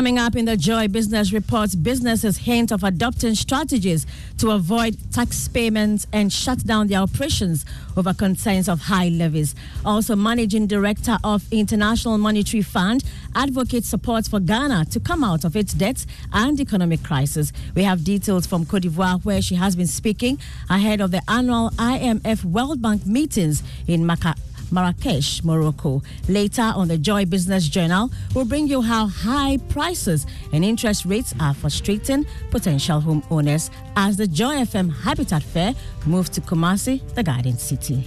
Coming up in the Joy Business Reports, businesses hint of adopting strategies to avoid tax payments and shut down their operations over concerns of high levies. Also, Managing Director of International Monetary Fund advocates support for Ghana to come out of its debts and economic crisis. We have details from Cote d'Ivoire, where she has been speaking ahead of the annual IMF World Bank meetings in Maca. Marrakesh, Morocco. Later on the Joy Business Journal, we'll bring you how high prices and interest rates are frustrating potential homeowners as the Joy FM Habitat Fair moves to Kumasi, the Garden City.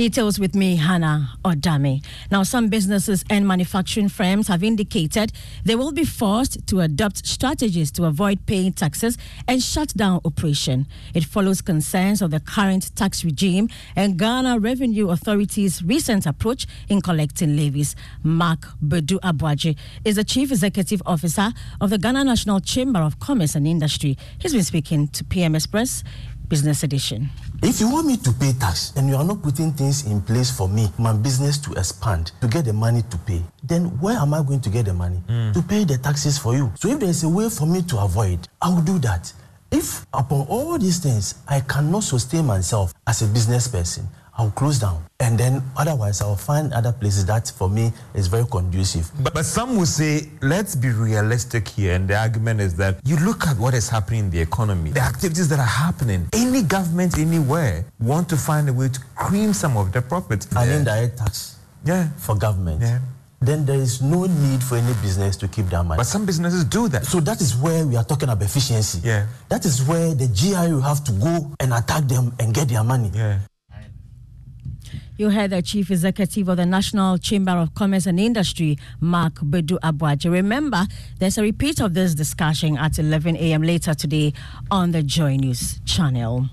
Details with me, Hannah Odami. Now, some businesses and manufacturing firms have indicated they will be forced to adopt strategies to avoid paying taxes and shut down operation. It follows concerns of the current tax regime and Ghana Revenue Authority's recent approach in collecting levies. Mark Badu Aboagye is the Chief Executive Officer of the Ghana National Chamber of Commerce and Industry. He's been speaking to PM Express Business Edition. If you want me to pay tax and you are not putting things in place for me, my business to expand, to get the money to pay, then where am I going to get the money? Hmm. To pay the taxes for you. So if there's a way for me to avoid, I will do that. If upon all these things I cannot sustain myself as a business person, I'll close down. And then otherwise I'll find other places that for me is very conducive. But, but some will say, let's be realistic here. And the argument is that you look at what is happening in the economy, the activities that are happening. Any government anywhere want to find a way to cream some of the profits. An Yeah. indirect tax Yeah. for government. Yeah. Then there is no need for any business to keep that money. But some businesses do that. So that is where we are talking about efficiency. Yeah. That is where the GI will have to go and attack them and get their money. Yeah. You heard the Chief Executive of the National Chamber of Commerce and Industry, Mark Badu Aboagye. Remember, there's a repeat of this discussion at 11 a.m. later today on the Joy News channel.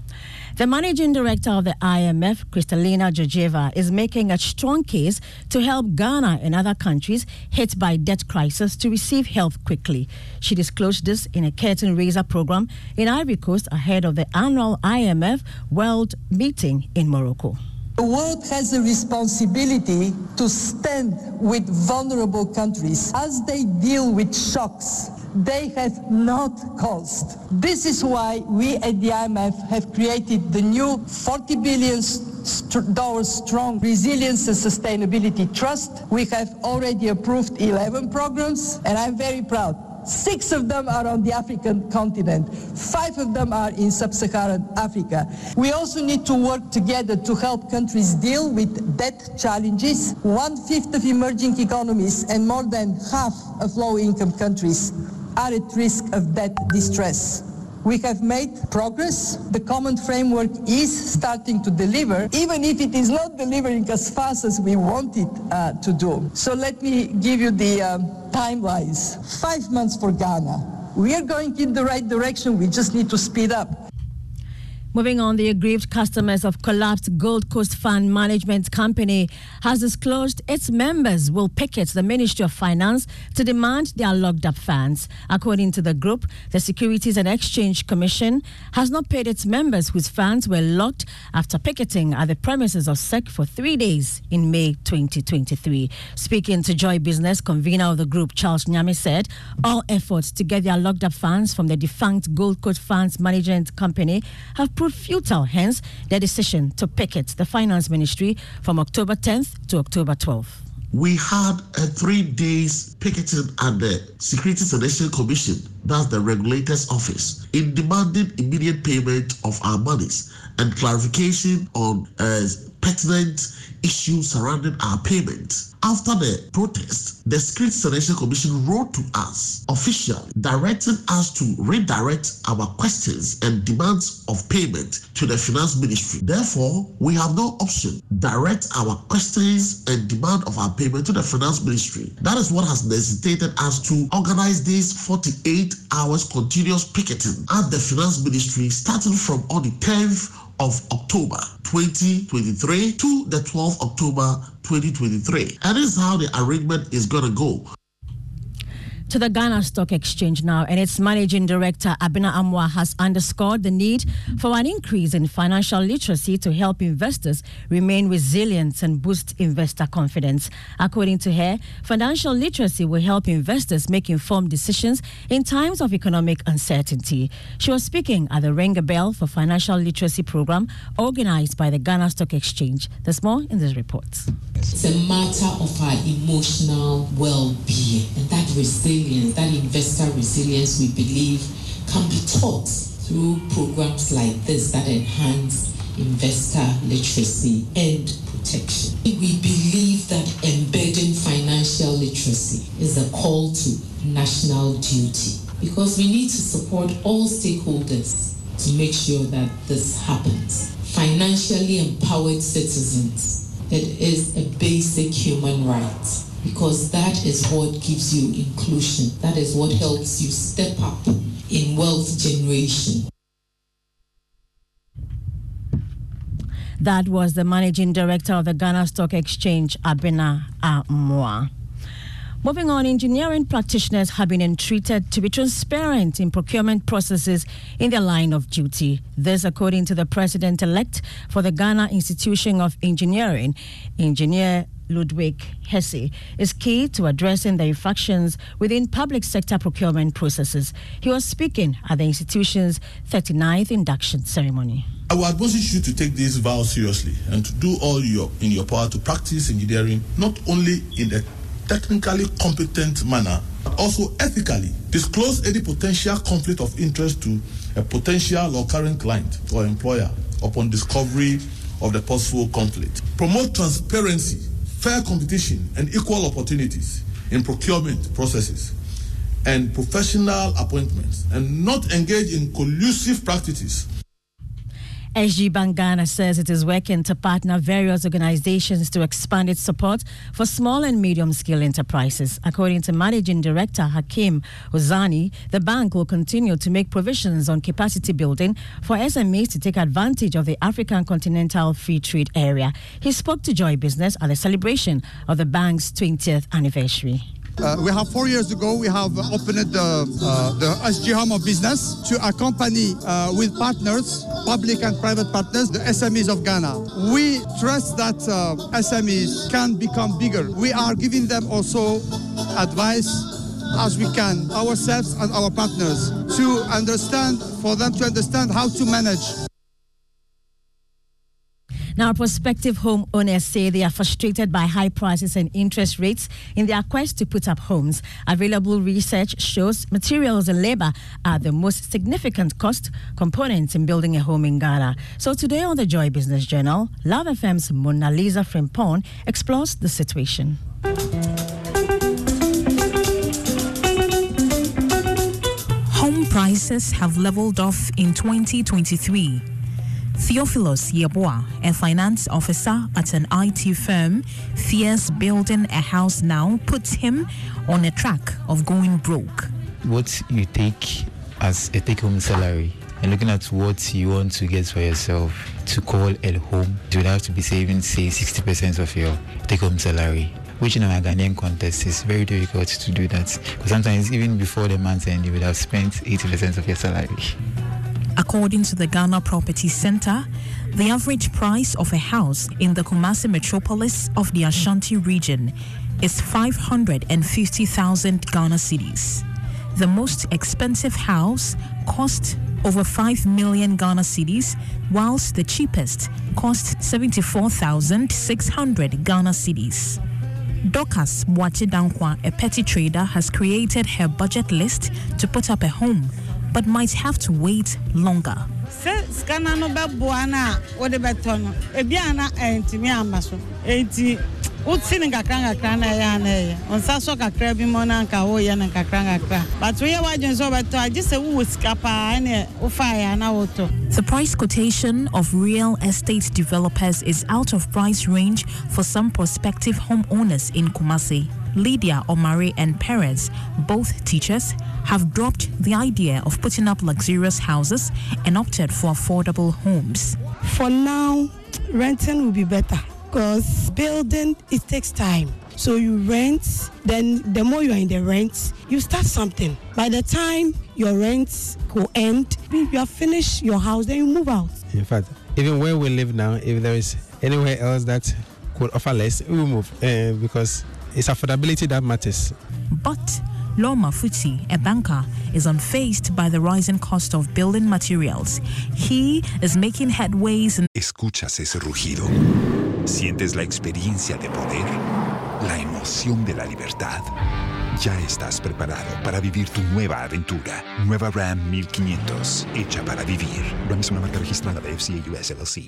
The managing director of the IMF, Kristalina Georgieva, is making a strong case to help Ghana and other countries hit by debt crisis to receive help quickly. She disclosed this in a curtain raiser program in Ivory Coast ahead of the annual IMF World Meeting in Morocco. The world has a responsibility to stand with vulnerable countries as they deal with shocks they have not caused. This is why we at the IMF have created the new 40 billion dollar strong resilience and sustainability trust. We have already approved 11 programs and I'm very proud. Six of them are on the African continent. Five of them are in sub-Saharan Africa. We also need to work together to help countries deal with debt challenges. One-fifth of emerging economies and more than half of low-income countries are at risk of debt distress. We have made progress. The common framework is starting to deliver, even if it is not delivering as fast as we want it uh, to do. So let me give you the uh, timelines. Five months for Ghana. We are going in the right direction. We just need to speed up. Moving on, the aggrieved customers of collapsed Gold Coast Fund Management Company has disclosed its members will picket the Ministry of Finance to demand their locked up funds. According to the group, the Securities and Exchange Commission has not paid its members whose funds were locked after picketing at the premises of SEC for three days in May 2023. Speaking to Joy Business, convener of the group, Charles Nyame, said all efforts to get their locked up funds from the defunct Gold Coast Funds Management Company have proved futile, hence their decision to picket the Finance Ministry from October 10th to October 12th. We had a three days picketing at the Securities and Exchange Commission, that's the regulator's office, in demanding immediate payment of our monies and clarification on uh, pertinent issues surrounding our payment. After the protest, the and Exchange Commission wrote to us officially, directing us to redirect our questions and demands of payment to the Finance Ministry. Therefore, we have no option. Direct our questions and demand of our payment to the Finance Ministry. That is what has necessitated us to organize this 48 hours continuous picketing at the Finance Ministry starting from on the 10th of October 2023 to the 12th October 2023. And this is how the arrangement is going to go to the Ghana Stock Exchange now, and its managing director, Abena Amoah, has underscored the need for an increase in financial literacy to help investors remain resilient and boost investor confidence. According to her, financial literacy will help investors make informed decisions in times of economic uncertainty. She was speaking at the Ring a Bell for Financial Literacy program organized by the Ghana Stock Exchange. There's more in this report. It's a matter of our emotional well being, and that resilience resilience, that investor resilience we believe can be taught through programs like this that enhance investor literacy and protection. We believe that embedding financial literacy is a call to national duty because we need to support all stakeholders to make sure that this happens. Financially empowered citizens, it is a basic human right because that is what gives you inclusion. That is what helps you step up in wealth generation. That was the managing director of the Ghana Stock Exchange, Abena Amoah. Moving on, engineering practitioners have been entreated to be transparent in procurement processes in their line of duty. This, according to the president elect for the Ghana Institution of Engineering, Engineer Ludwig Hesse, is key to addressing the infractions within public sector procurement processes. He was speaking at the institution's 39th induction ceremony. I would advise you to take this vow seriously and to do all your in your power to practice engineering not only in a technically competent manner, but also ethically. Disclose any potential conflict of interest to a potential or current client or employer upon discovery of the possible conflict. Promote transparency fair competition and equal opportunities in procurement processes and professional appointments and not engage in collusive practices SG Bangana says it is working to partner various organizations to expand its support for small and medium scale enterprises. According to Managing Director Hakim Ouzzani, the bank will continue to make provisions on capacity building for SMEs to take advantage of the African Continental Free Trade Area. He spoke to Joy Business at the celebration of the bank's 20th anniversary. Uh, we have four years ago, we have opened the, uh, the SG Home of Business to accompany uh, with partners, public and private partners, the SMEs of Ghana. We trust that uh, SMEs can become bigger. We are giving them also advice as we can, ourselves and our partners, to understand, for them to understand how to manage now, prospective homeowners say they are frustrated by high prices and interest rates in their quest to put up homes. Available research shows materials and labor are the most significant cost components in building a home in Ghana. So, today on the Joy Business Journal, Luv FM's Mona Lisa Frimpong explores the situation. Home prices have leveled off in 2023. Theophilus Yeboah, a finance officer at an IT firm, fears building a house now puts him on a track of going broke. What you take as a take home salary and looking at what you want to get for yourself to call a home, you would have to be saving, say, 60% of your take home salary. Which in our Ghanaian context is very difficult to do that. Because sometimes, even before the month end, you would have spent 80% of your salary. According to the Ghana Property Center, the average price of a house in the Kumasi metropolis of the Ashanti region is 550,000 Ghana. The most expensive house cost over 5 million Ghana whilst the cheapest cost 74,600 Ghana cedis. Dorcas Mwachidankwa, a petty trader, has created her budget list to put up a home, but might have to wait longer. sɛ sika na no bɛboa no a wode bɛtɔ no ebi na ɛntumi ama so enti wosi ne nkakra nkakra na ɛyɛ a na ɛyɛ ɔnsa sɔ kakra bi mɔ na anka woyɛ no nkakra nkakra but woyɛ w'adwene sɛ wobɛtɔ agye sɛ wowɔ sika paa ɛne wofaeɛ a na wotɔ The price quotation of real estate developers is out of price range for some prospective homeowners in Kumasi. Lydia Omari and Perez, both teachers, have dropped the idea of putting up luxurious houses and opted for affordable homes. For now, renting will be better because building it takes time. So you rent, then the more you are in the rent, you start something. By the time your rent will end, you have finished your house, then you move out. In fact, even where we live now, if there is anywhere else that could offer less, we move uh, because it's affordability that matters. But Loma Futi, a banker, is unfazed by the rising cost of building materials. He is making headways in Escuchas ese rugido. Sientes la experiencia de poder, la emoción de la libertad. Ya estás preparado para vivir tu nueva aventura. Nueva Ram 1500, hecha para vivir. Ram es una marca registrada de FCA US LLC.